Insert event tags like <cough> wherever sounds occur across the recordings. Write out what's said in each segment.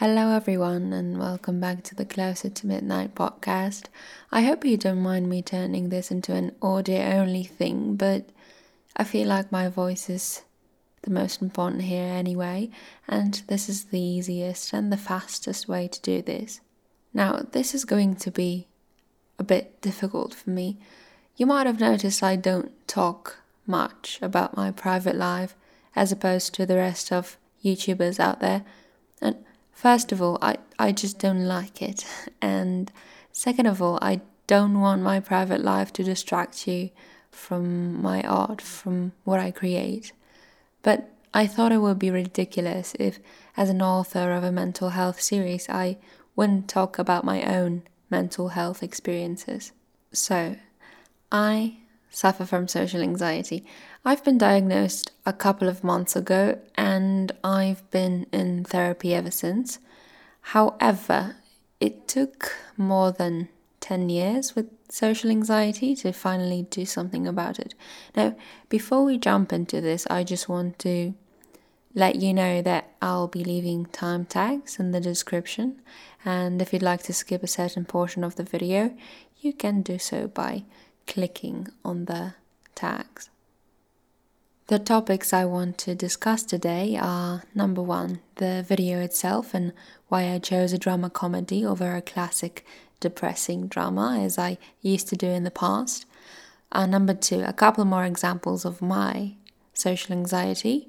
Hello, everyone, and welcome back to the Closer to Midnight podcast. I hope you don't mind me turning this into an audio only thing, but I feel like my voice is the most important here anyway, and this is the easiest and the fastest way to do this. Now, this is going to be a bit difficult for me. You might have noticed I don't talk much about my private life as opposed to the rest of YouTubers out there. And first of all, I, I just don't like it. <laughs> And second of all, I don't want my private life to distract you from my art, from what I create. But I thought it would be ridiculous if, as an author of a mental health series, I wouldn't talk about my own mental health experiences. So, I suffer from social anxiety. I've been diagnosed a couple of months ago and I've been in therapy ever since. However, it took more than 10 years with social anxiety to finally do something about it. Now, before we jump into this, I just want to let you know that I'll be leaving time tags in the description. And if you'd like to skip a certain portion of the video, you can do so by clicking on the tags. The topics I want to discuss today are number one, the video itself and why I chose a drama comedy over a classic depressing drama as I used to do in the past. Uh, number two, a couple more examples of my social anxiety.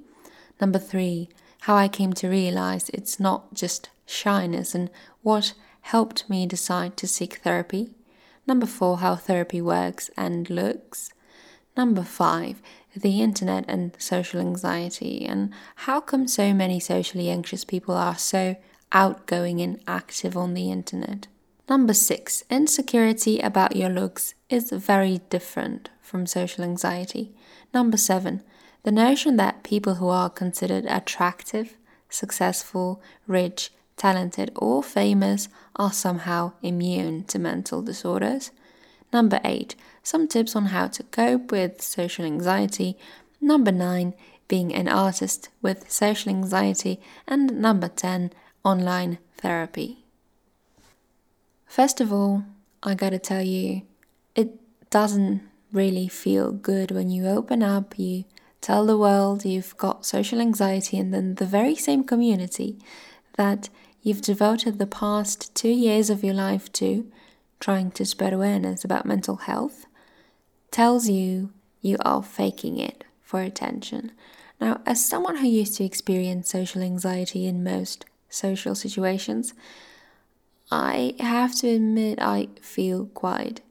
Number three, how I came to realize it's not just shyness and what helped me decide to seek therapy. Number four, how therapy works and looks. Number five, the internet and social anxiety, and how come so many socially anxious people are so outgoing and active on the internet. Number six, insecurity about your looks is very different from social anxiety. Number seven, the notion that people who are considered attractive, successful, rich, talented, or famous are somehow immune to mental disorders. Number 8. Some tips on how to cope with social anxiety. Number 9. Being an artist with social anxiety. And number 10. Online therapy. First of all, I gotta tell you, it doesn't really feel good when you open up, you tell the world you've got social anxiety, and then the very same community that you've devoted the past two years of your life to, trying to spread awareness about mental health, tells you you are faking it for attention. Now, as someone who used to experience social anxiety in most social situations, I have to admit I feel quite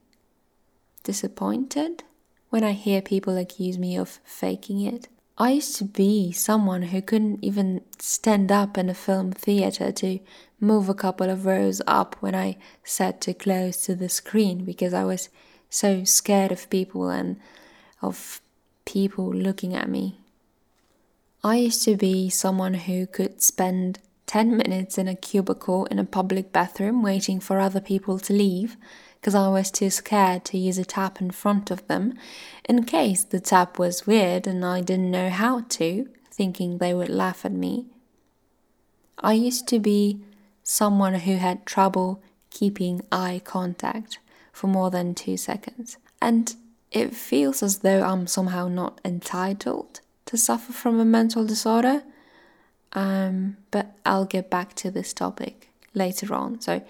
disappointed when I hear people accuse me of faking it. I used to be someone who couldn't even stand up in a film theater to move a couple of rows up when I sat too close to the screen because I was so scared of people and of people looking at me. I used to be someone who could spend 10 minutes in a cubicle in a public bathroom waiting for other people to leave because I was too scared to use a tap in front of them in case the tap was weird and I didn't know how to, thinking they would laugh at me. I used to be someone who had trouble keeping eye contact for more than two seconds, and it feels as though I'm somehow not entitled to suffer from a mental disorder. Um, but I'll get back to this topic later on. So,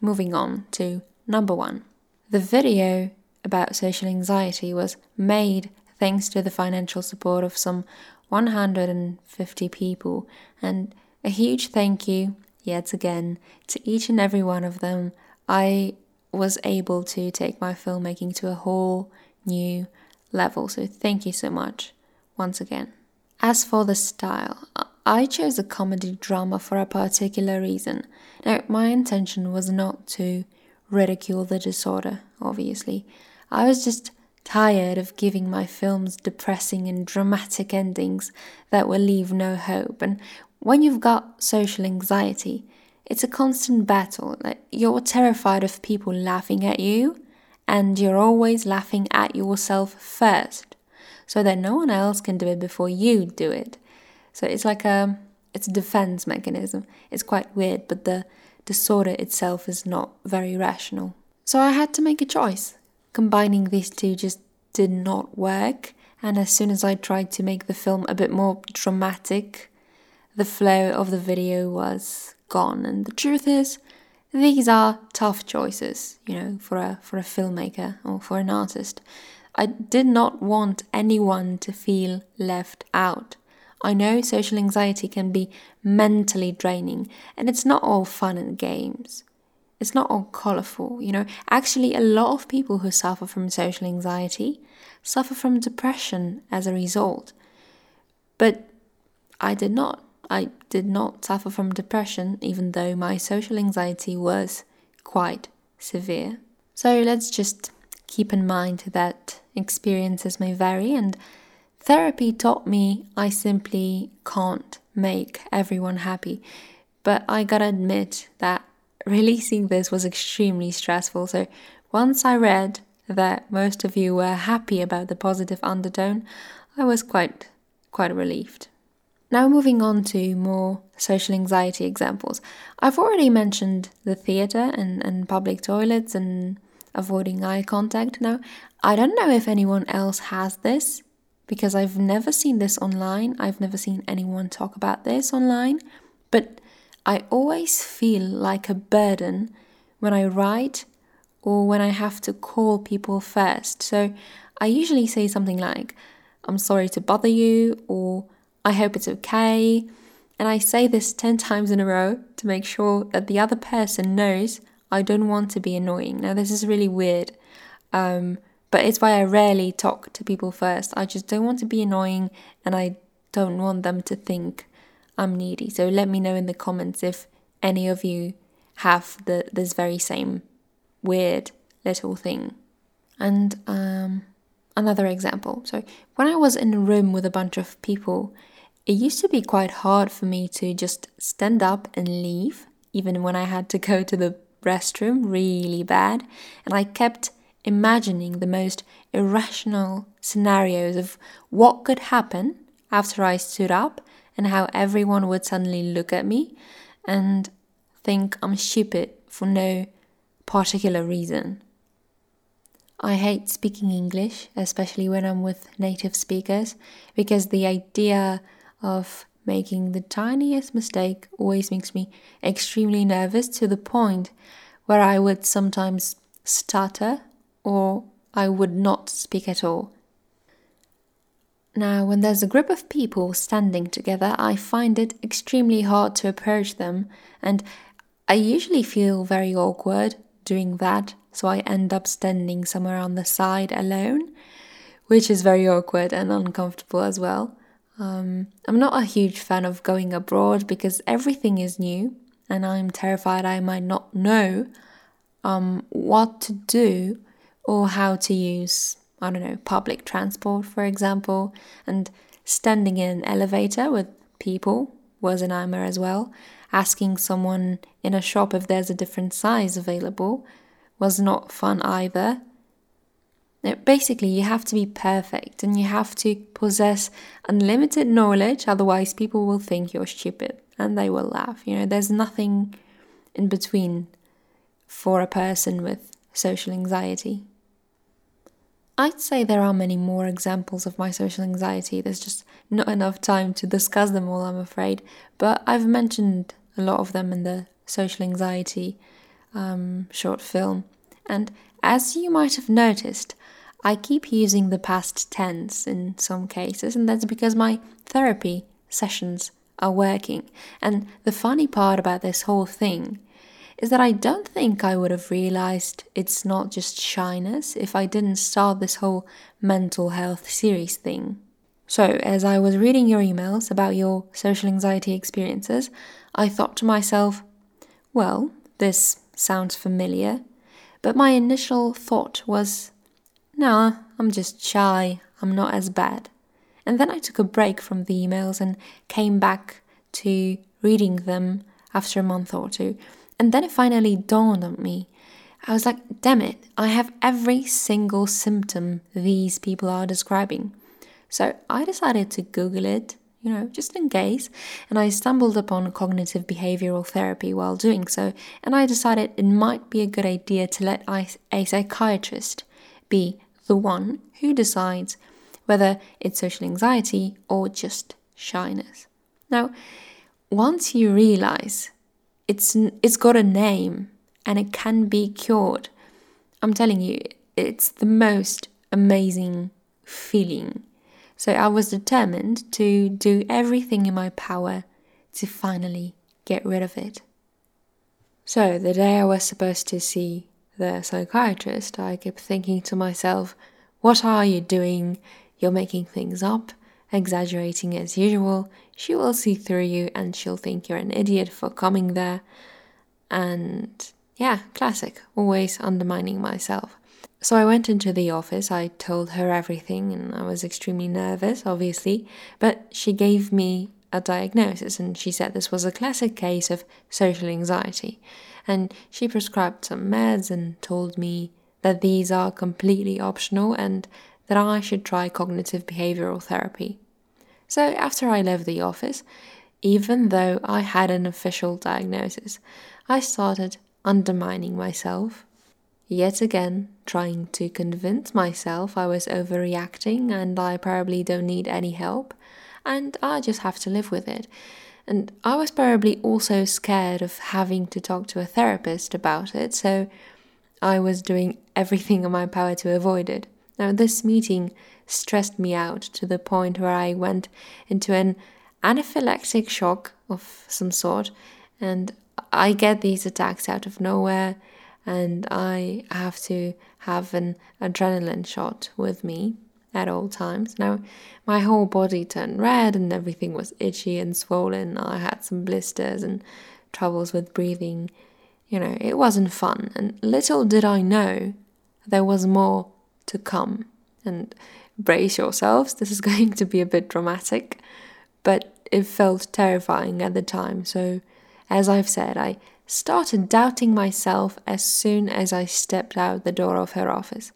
moving on to Number one, the video about social anxiety was made thanks to the financial support of some 150 people, and a huge thank you, yet again, to each and every one of them. I was able to take my filmmaking to a whole new level, so thank you so much once again. As for the style, I chose a comedy drama for a particular reason. Now, my intention was not to ridicule the disorder, obviously. I was just tired of giving my films depressing and dramatic endings that will leave no hope. And when you've got social anxiety, it's a constant battle. Like you're terrified of people laughing at you, and you're always laughing at yourself first, so that no one else can do it before you do it. So it's like a it's a defense mechanism. It's quite weird, but the disorder itself is not very rational. So I had to make a choice. Combining these two just did not work, and as soon as I tried to make the film a bit more dramatic, the flow of the video was gone. And the truth is, these are tough choices, you know, for a for a filmmaker or for an artist. I did not want anyone to feel left out. I know social anxiety can be mentally draining, and it's not all fun and games. It's not all colorful, you know. Actually, a lot of people who suffer from social anxiety suffer from depression as a result. But I did not. I did not suffer from depression, even though my social anxiety was quite severe. So let's just keep in mind that experiences may vary, and therapy taught me I simply can't make everyone happy. But I gotta admit that <laughs> releasing this was extremely stressful. So once I read that most of you were happy about the positive undertone, I was quite quite relieved. Now moving on to more social anxiety examples. I've already mentioned the theatre and, and public toilets and avoiding eye contact. Now, I don't know if anyone else has this because I've never seen this online. I've never seen anyone talk about this online, but I always feel like a burden when I write or when I have to call people first. So I usually say something like, I'm sorry to bother you, or I hope it's okay. And I say this 10 times in a row to make sure that the other person knows I don't want to be annoying. Now, this is really weird, um, but it's why I rarely talk to people first. I just don't want to be annoying and I don't want them to think I'm needy. So let me know in the comments if any of you have the this very same weird little thing. And um, another example. So when I was in a room with a bunch of people, it used to be quite hard for me to just stand up and leave, even when I had to go to the restroom really bad. And I kept imagining the most irrational scenarios of what could happen after I stood up and how everyone would suddenly look at me and think I'm stupid for no particular reason. I hate speaking English, especially when I'm with native speakers, because the idea of making the tiniest mistake always makes me extremely nervous to the point where I would sometimes stutter or I would not speak at all. Now, when there's a group of people standing together, I find it extremely hard to approach them, and I usually feel very awkward doing that, so I end up standing somewhere on the side alone, which is very awkward and uncomfortable as well. Um, I'm not a huge fan of going abroad because everything is new and I'm terrified I might not know um, what to do or how to use, I don't know, public transport, for example. And standing in an elevator with people was an nightmare as well. Asking someone in a shop if there's a different size available was not fun either basically, you have to be perfect and you have to possess unlimited knowledge, otherwise, people will think you're stupid and they will laugh. You know, there's nothing in between for a person with social anxiety. I'd say there are many more examples of my social anxiety. There's just not enough time to discuss them all, I'm afraid. But I've mentioned a lot of them in the social anxiety um, short film. And as you might have noticed, I keep using the past tense in some cases, and that's because my therapy sessions are working. And the funny part about this whole thing is that I don't think I would have realized it's not just shyness if I didn't start this whole mental health series thing. So, as I was reading your emails about your social anxiety experiences, I thought to myself, well, this sounds familiar. But my initial thought was nah, I'm just shy. I'm not as bad. And then I took a break from the emails and came back to reading them after a month or two. And then it finally dawned on me. I was like, damn it, I have every single symptom these people are describing. So I decided to Google it you know, just in case. And I stumbled upon cognitive behavioral therapy while doing so, and I decided it might be a good idea to let a psychiatrist be the one who decides whether it's social anxiety or just shyness. Now, once you realize it's it's got a name and it can be cured, I'm telling you, it's the most amazing feeling so I was determined to do everything in my power to finally get rid of it. So the day I was supposed to see the psychiatrist, I kept thinking to myself, What are you doing? You're making things up, exaggerating as usual. She will see through you and she'll think you're an idiot for coming there. And yeah, classic, always undermining myself. So I went into the office, I told her everything, and I was extremely nervous, obviously, but she gave me a diagnosis and she said this was a classic case of social anxiety. And she prescribed some meds and told me that these are completely optional and that I should try cognitive behavioral therapy. So after I left the office, even though I had an official diagnosis, I started undermining myself yet again trying to convince myself I was overreacting and I probably don't need any help and I just have to live with it. And I was probably also scared of having to talk to a therapist about it, so I was doing everything in my power to avoid it. Now, this meeting stressed me out to the point where I went into an anaphylactic shock of some sort, and I get these attacks out of nowhere and I have to have an adrenaline shot with me at all times. Now, my whole body turned red and everything was itchy and swollen. I had some blisters and troubles with breathing. You know, it wasn't fun. And little did I know there was more to come. And brace yourselves, this is <laughs> going to be a bit dramatic, but it felt terrifying at the time. So, as I've said, I started doubting myself as soon as I stepped out the door of her office.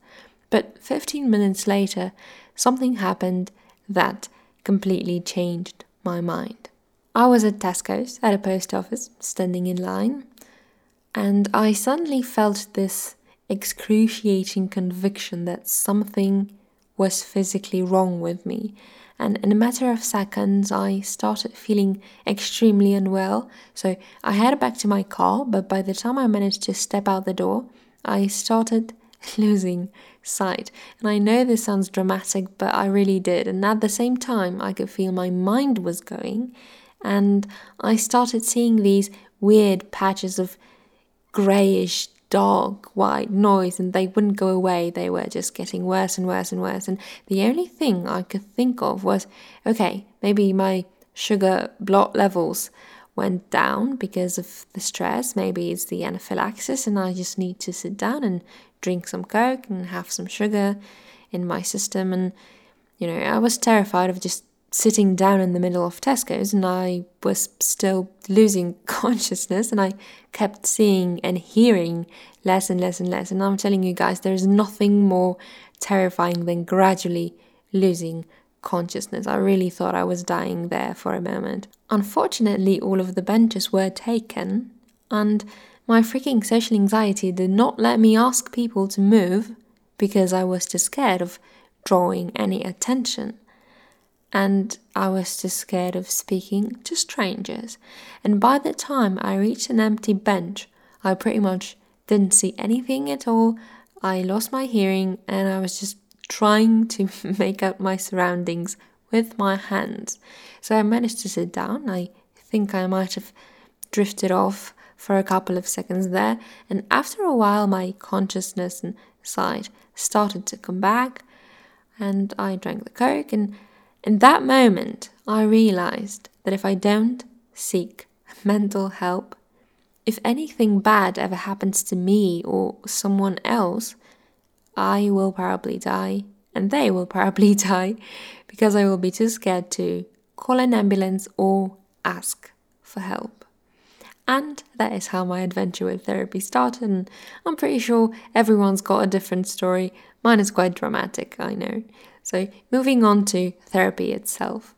But 15 minutes later, something happened that completely changed my mind. I was at Tesco's at a post office, standing in line, and I suddenly felt this excruciating conviction that something was physically wrong with me and in a matter of seconds I started feeling extremely unwell. So I headed back to my car, but by the time I managed to step out the door, I started <laughs> losing sight. And I know this sounds dramatic, but I really did. And at the same time, I could feel my mind was going, and I started seeing these weird patches of grayish dark white noise and they wouldn't go away. They were just getting worse and worse and worse. And the only thing I could think of was okay, maybe my sugar blood levels went down because of the stress. Maybe it's the anaphylaxis, and I just need to sit down and drink some Coke and have some sugar in my system. And, you know, I was terrified of just sitting down in the middle of Tesco's and I was still losing <laughs> consciousness and I kept seeing and hearing less and less and less. And I'm telling you guys, there's nothing more terrifying than gradually losing consciousness. I really thought I was dying there for a moment. Unfortunately, all of the benches were taken and my freaking social anxiety did not let me ask people to move because I was too scared of drawing any attention and I was too scared of speaking to strangers. And by the time I reached an empty bench, I pretty much didn't see anything at all. I lost my hearing and I was just trying to <laughs> make out my surroundings with my hands. So I managed to sit down. I think I might have drifted off for a couple of seconds there, and after a while, my consciousness and sight started to come back, and I drank the Coke and in that moment, I realized that if I don't seek mental help, if anything bad ever happens to me or someone else, I will probably die, and they will <laughs> probably die because I will be too scared to call an ambulance or ask for help. And that is how my adventure with therapy started, and I'm pretty sure everyone's got a different story. Mine is quite dramatic, I know. So, moving on to therapy itself.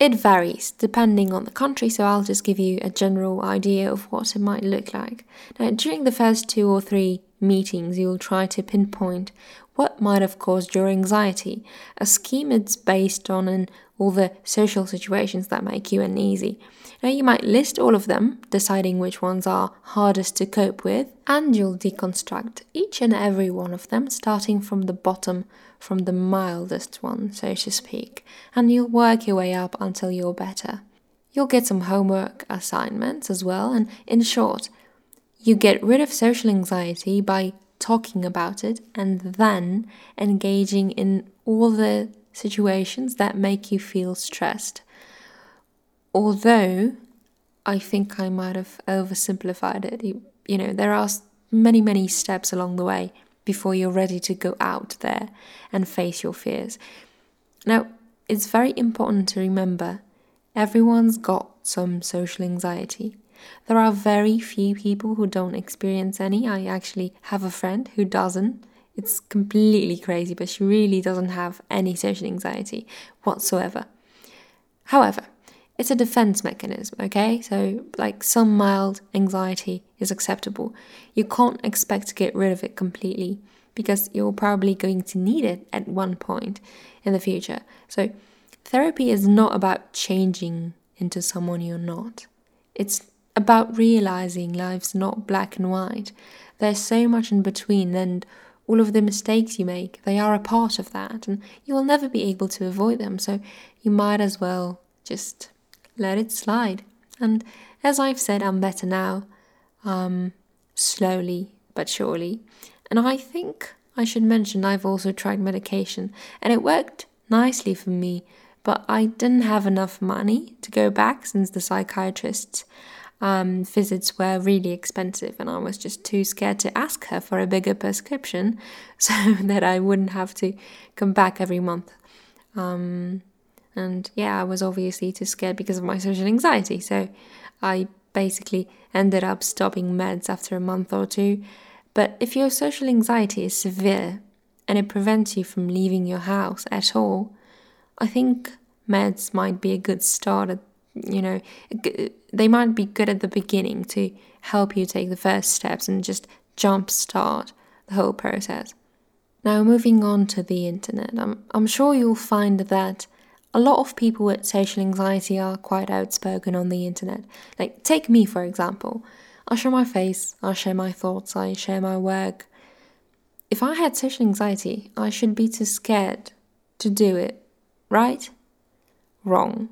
it varies depending on the country, so I'll just give you a general idea of what it might look like. Now, during the first two or three meetings, you'll try to pinpoint what might have caused your anxiety. A scheme is based on all the social situations that make you uneasy. Now, you might list all of them, deciding which ones are hardest to cope with, and you'll deconstruct each and every one of them, starting from the bottom, from the mildest one, so to speak, and you'll work your way up until you're better. You'll get some homework assignments as well, and in short, you get rid of social anxiety by talking about it and then engaging in all the situations that make you feel stressed. Although I think I might have oversimplified it. You, know, there are many, many steps along the way before you're ready to go out there and face your fears. Now, it's very important to remember everyone's got some social anxiety. There are very few people who don't experience any. I actually have a friend who doesn't. It's completely crazy, but she really doesn't have any social anxiety whatsoever. However, it's a defense mechanism, okay? So, like some mild anxiety is acceptable. You can't expect to get rid of it completely because you're probably going to need it at one point in the future. So, therapy is not about changing into someone you're not. It's about realizing life's not black and white. There's so much in between, and all of the mistakes you make, they are a part of that, and you will never be able to avoid them. So you might as well just let it slide. And as I've said, I'm better now, um, slowly but surely. And I think I should mention I've also tried medication, and it worked nicely for me, but I didn't have enough money to go back since the psychiatrists um, visits were really expensive, and I was just too scared to ask her for a bigger prescription <laughs> so that I wouldn't have to come back every month. Um, and yeah, I was obviously too scared because of my social anxiety, so I basically ended up stopping meds after a month or two. But if your social anxiety is severe and it prevents you from leaving your house at all, I think meds might be a good start at you know, they might be good at the beginning to help you take the first steps and just jumpstart the whole process. Now, moving on to the internet, I'm, I'm sure you'll find that a lot of people with social anxiety are quite outspoken on the internet. Like, take me for example. I show my face, I share my thoughts, I share my work. If I had social anxiety, I should be too scared to do it, right? Wrong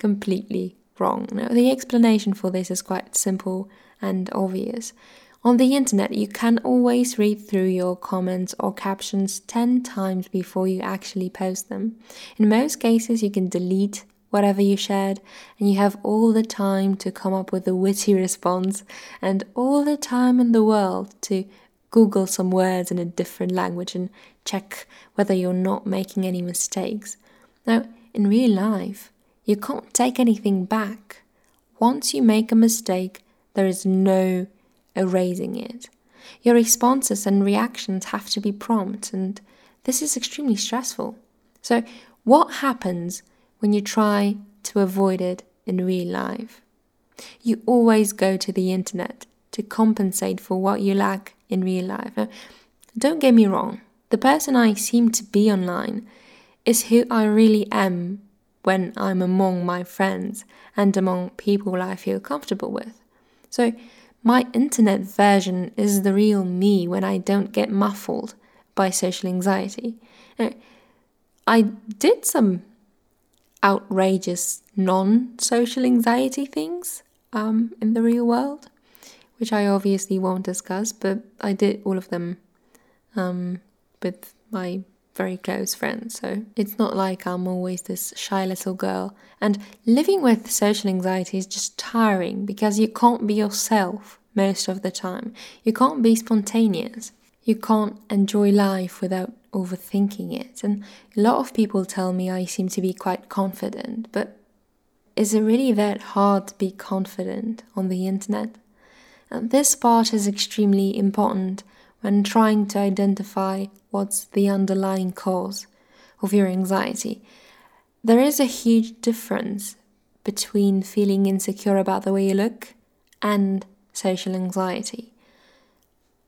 completely wrong. Now, the explanation for this is quite simple and obvious. On the internet, you can always read through your comments or captions 10 times before you actually post them. In most cases, you can delete whatever you shared, and you have all the time to come up with a witty response and all the time in the world to Google some words in a different language and check whether you're not making any mistakes. Now, in real life, you can't take anything back. Once you make a mistake, there is no erasing it. Your responses and reactions have to be prompt, and this is extremely stressful. So, what happens when you try to avoid it in real life? You always go to the internet to compensate for what you lack in real life. Now, don't get me wrong, the person I seem to be online is who I really am when I'm among my friends and among people I feel comfortable with. So, my internet version is the real me when I don't get muffled by social anxiety. I did some outrageous non social anxiety things um, in the real world, which I obviously won't discuss, but I did all of them um, with my very close friends, so it's not like I'm always this shy little girl. And living with social anxiety is just tiring because you can't be yourself most of the time. You can't be spontaneous. You can't enjoy life without overthinking it. And a lot of people tell me I seem to be quite confident, but is it really that hard to be confident on the internet? And this part is extremely important when trying to identify what's the underlying cause of your anxiety. there is a huge difference between feeling insecure about the way you look and social anxiety.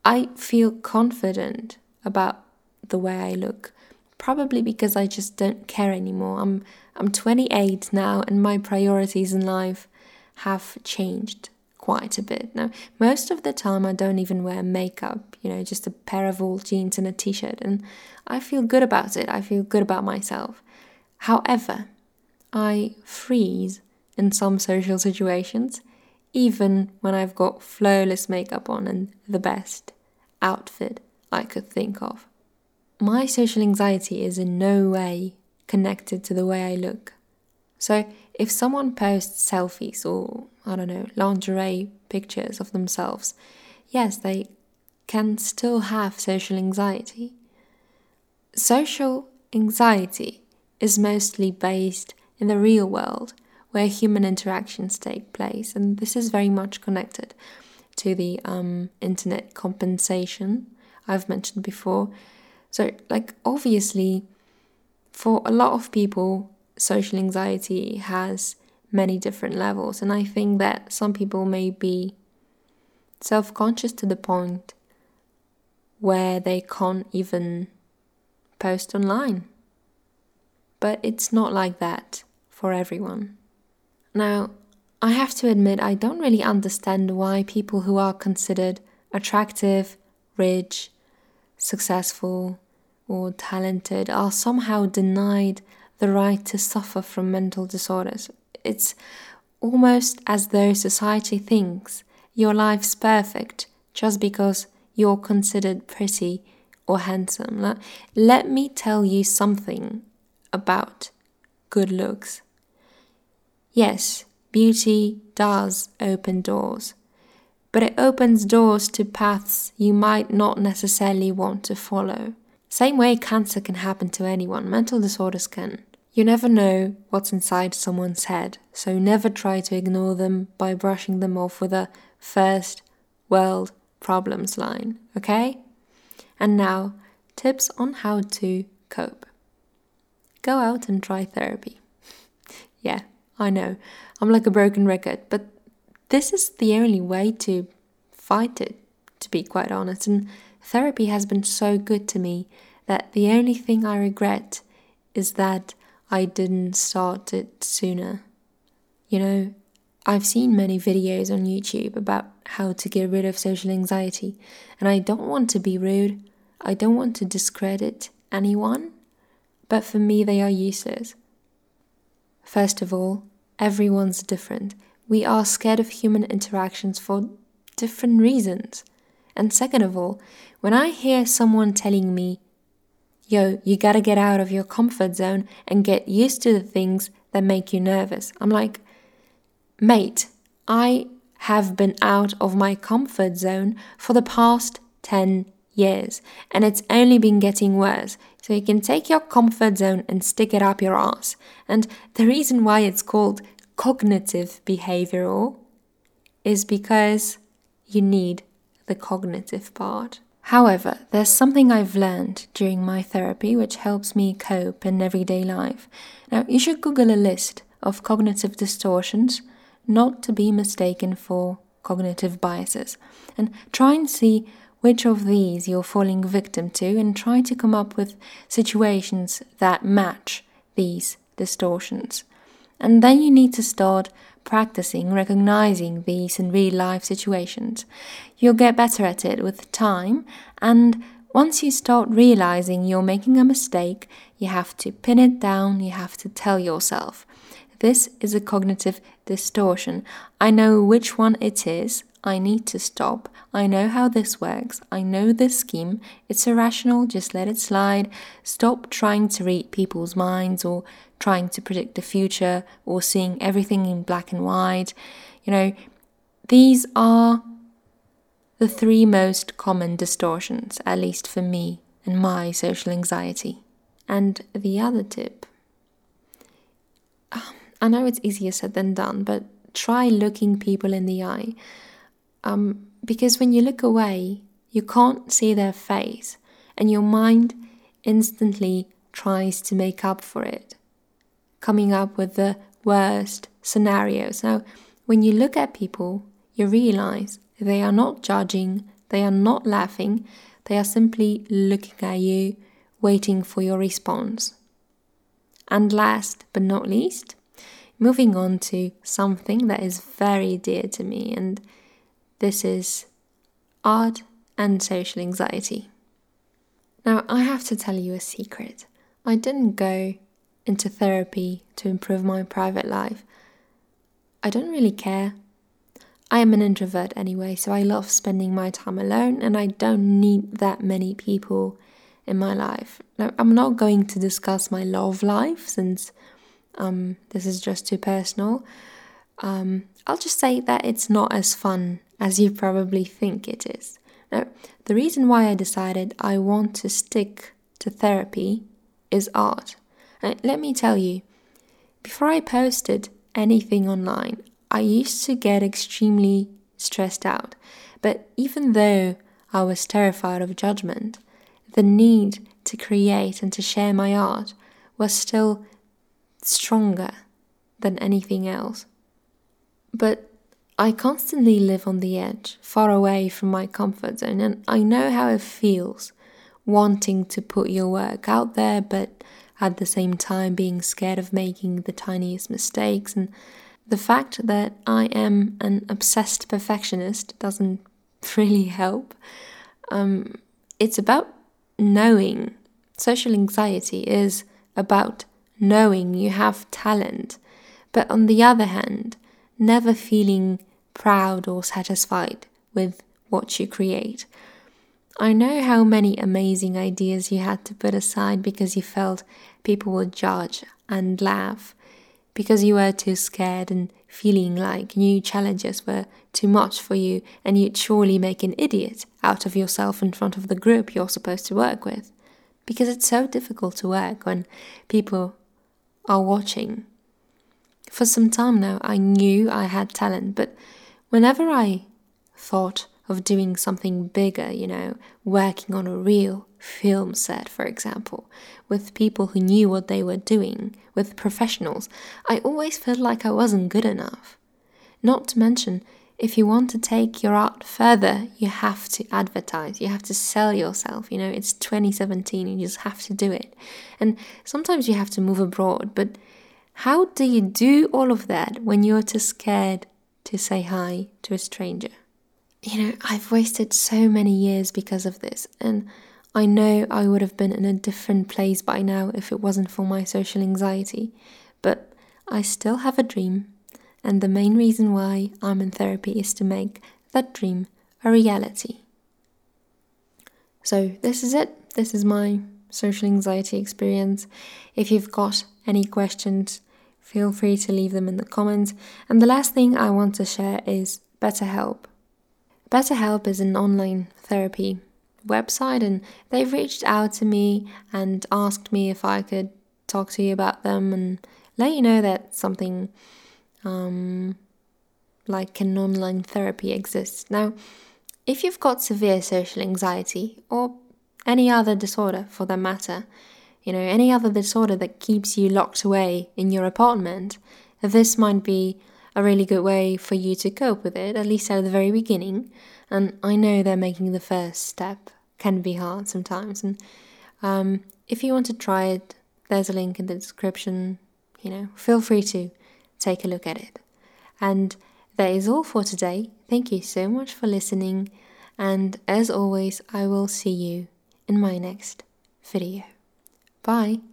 I feel confident about the way I look, probably because I just don't care anymore. I'm I'm 28 now and my priorities in life have changed quite a bit. Now, most of the time I don't even wear makeup, you know, just a pair of old jeans and a t-shirt and I feel good about it. I feel good about myself. However, I freeze in some social situations, even when I've got flawless makeup on and the best outfit I could think of. My social anxiety is in no way connected to the way I look. So, if someone posts selfies or, I don't know, lingerie pictures of themselves, yes, they can still have social anxiety. Social anxiety is mostly based in the real world where human interactions take place, and this is very much connected to the um, internet compensation I've mentioned before. So, like, obviously, for a lot of people, social anxiety has many different levels, and I think that some people may be self conscious to the point where they can't even post online but it's not like that for everyone. Now, I have to admit, I don't really understand why people who are considered attractive, rich, successful, or talented are somehow denied the right to suffer from mental disorders. It's almost as though society thinks your life's perfect just because you're considered pretty or handsome. Let me tell you something about good looks. Yes, beauty does open doors, but it opens doors to paths you might not necessarily want to follow. Same way cancer can happen to anyone, mental disorders can. You never know what's inside someone's head, so never try to ignore them by brushing them off with a first world problems line, okay? And now, tips on how to cope go out and try therapy. <laughs> yeah, I know, I'm like a broken record, but this is the only way to fight it, to be quite honest. And therapy has been so good to me that the only thing I regret is that I didn't start it sooner. You know, I've seen many videos on YouTube about how to get rid of social anxiety, and I don't want to be rude. I don't want to discredit anyone but for me they are useless. First of all, everyone's different. We are scared of human interactions for different reasons. And second of all, when I hear someone telling me, yo, you gotta get out of your comfort zone and get used to the things that make you nervous, I'm like, mate, I have been out of my comfort zone for the past 10 years, and it's only been getting worse. So you can take your comfort zone and stick it up your ass. And the reason why it's called cognitive behavioral is because you need the cognitive part. However, there's something I've learned during my therapy which helps me cope in everyday life. Now, you should Google a list of cognitive distortions, not to be mistaken for cognitive biases, and try and see which of these you're falling victim to and try to come up with situations that match these distortions. And then you need to start practicing recognizing these in real life situations. You'll get better at it with time, and once you start realizing you're making a mistake, you have to pin it down, you have to tell yourself, this is a cognitive distortion. I know which one it is, I need to stop. I know how this works. I know this scheme. It's irrational. Just let it slide. Stop trying to read people's minds or trying to predict the future or seeing everything in black and white. You know, these are the three most common distortions, at least for me and my social anxiety. And the other tip <sighs> I know it's easier said than done, but try looking people in the eye. Um, because when you look away, you can't see their face, and your mind instantly tries to make up for it. Coming up with the worst scenarios. Now, when you look at people, you realize they are not judging, they are not laughing, they are simply looking at you, waiting for your response. And last but not least, moving on to something that is very dear to me, and this is art and social anxiety. Now, I have to tell you a secret. I didn't go into therapy to improve my private life. I don't really care. I am an introvert anyway, so I love spending my time alone and I don't need that many people in my life. Now, I'm not going to discuss my love life since um, this is just too personal. Um, I'll just say that it's not as fun as you probably think it is. Now, the reason why I decided I want to stick to therapy is art. And let me tell you, before I posted anything online, I used to get extremely stressed out. But even though I was terrified of judgment, the need to create and to share my art was still stronger than anything else. But I constantly live on the edge, far away from my comfort zone, and I know how it feels wanting to put your work out there, but at the same time being scared of making the tiniest mistakes. And the fact that I am an obsessed perfectionist doesn't <laughs> really help. Um, it's about knowing. Social anxiety is about knowing you have talent, but on the other hand, never feeling proud or satisfied with what you create. I know how many amazing ideas you had to put aside because you felt people would judge and laugh, because you were too scared and feeling like new challenges were too much for you and you'd surely make an idiot out of yourself in front of the group you're supposed to work with. Because it's so difficult to work when people are watching. For some time now, I knew I had talent, but whenever I thought of doing something bigger, you know, working on a real film set, for example, with people who knew what they were doing, with professionals, I always felt like I wasn't good enough. Not to mention, if you want to take your art further, you have to advertise, you have to sell yourself. You know, it's 2017 you just have to do it. And sometimes you have to move abroad, but how do you do all of that when you're too scared to say hi to a stranger? You know, I've wasted so many years because of this, and I know I would have been in a different place by now if it wasn't for my social anxiety, but I still have a dream and the main reason why I'm in therapy is to make that dream a reality. So, this is it. This is my social anxiety experience. If you've got any questions, feel free to leave them in the comments. And the last thing I want to share is BetterHelp. BetterHelp is an online therapy website, and they've reached out to me and asked me if I could talk to you about them and let you know that something um, like an online therapy exists. Now, if you've got severe social anxiety or any other disorder for that matter, you know, any other disorder that keeps you locked away in your apartment, this might be a really good way for you to cope with it, at least at the very beginning. And I know that making the first step can be hard sometimes. And um, if you want to try it, there's a link in the description. You know, feel free to take a look at it. And that is all for today. Thank you so much for listening. And as always, I will see you in my next video. Bye.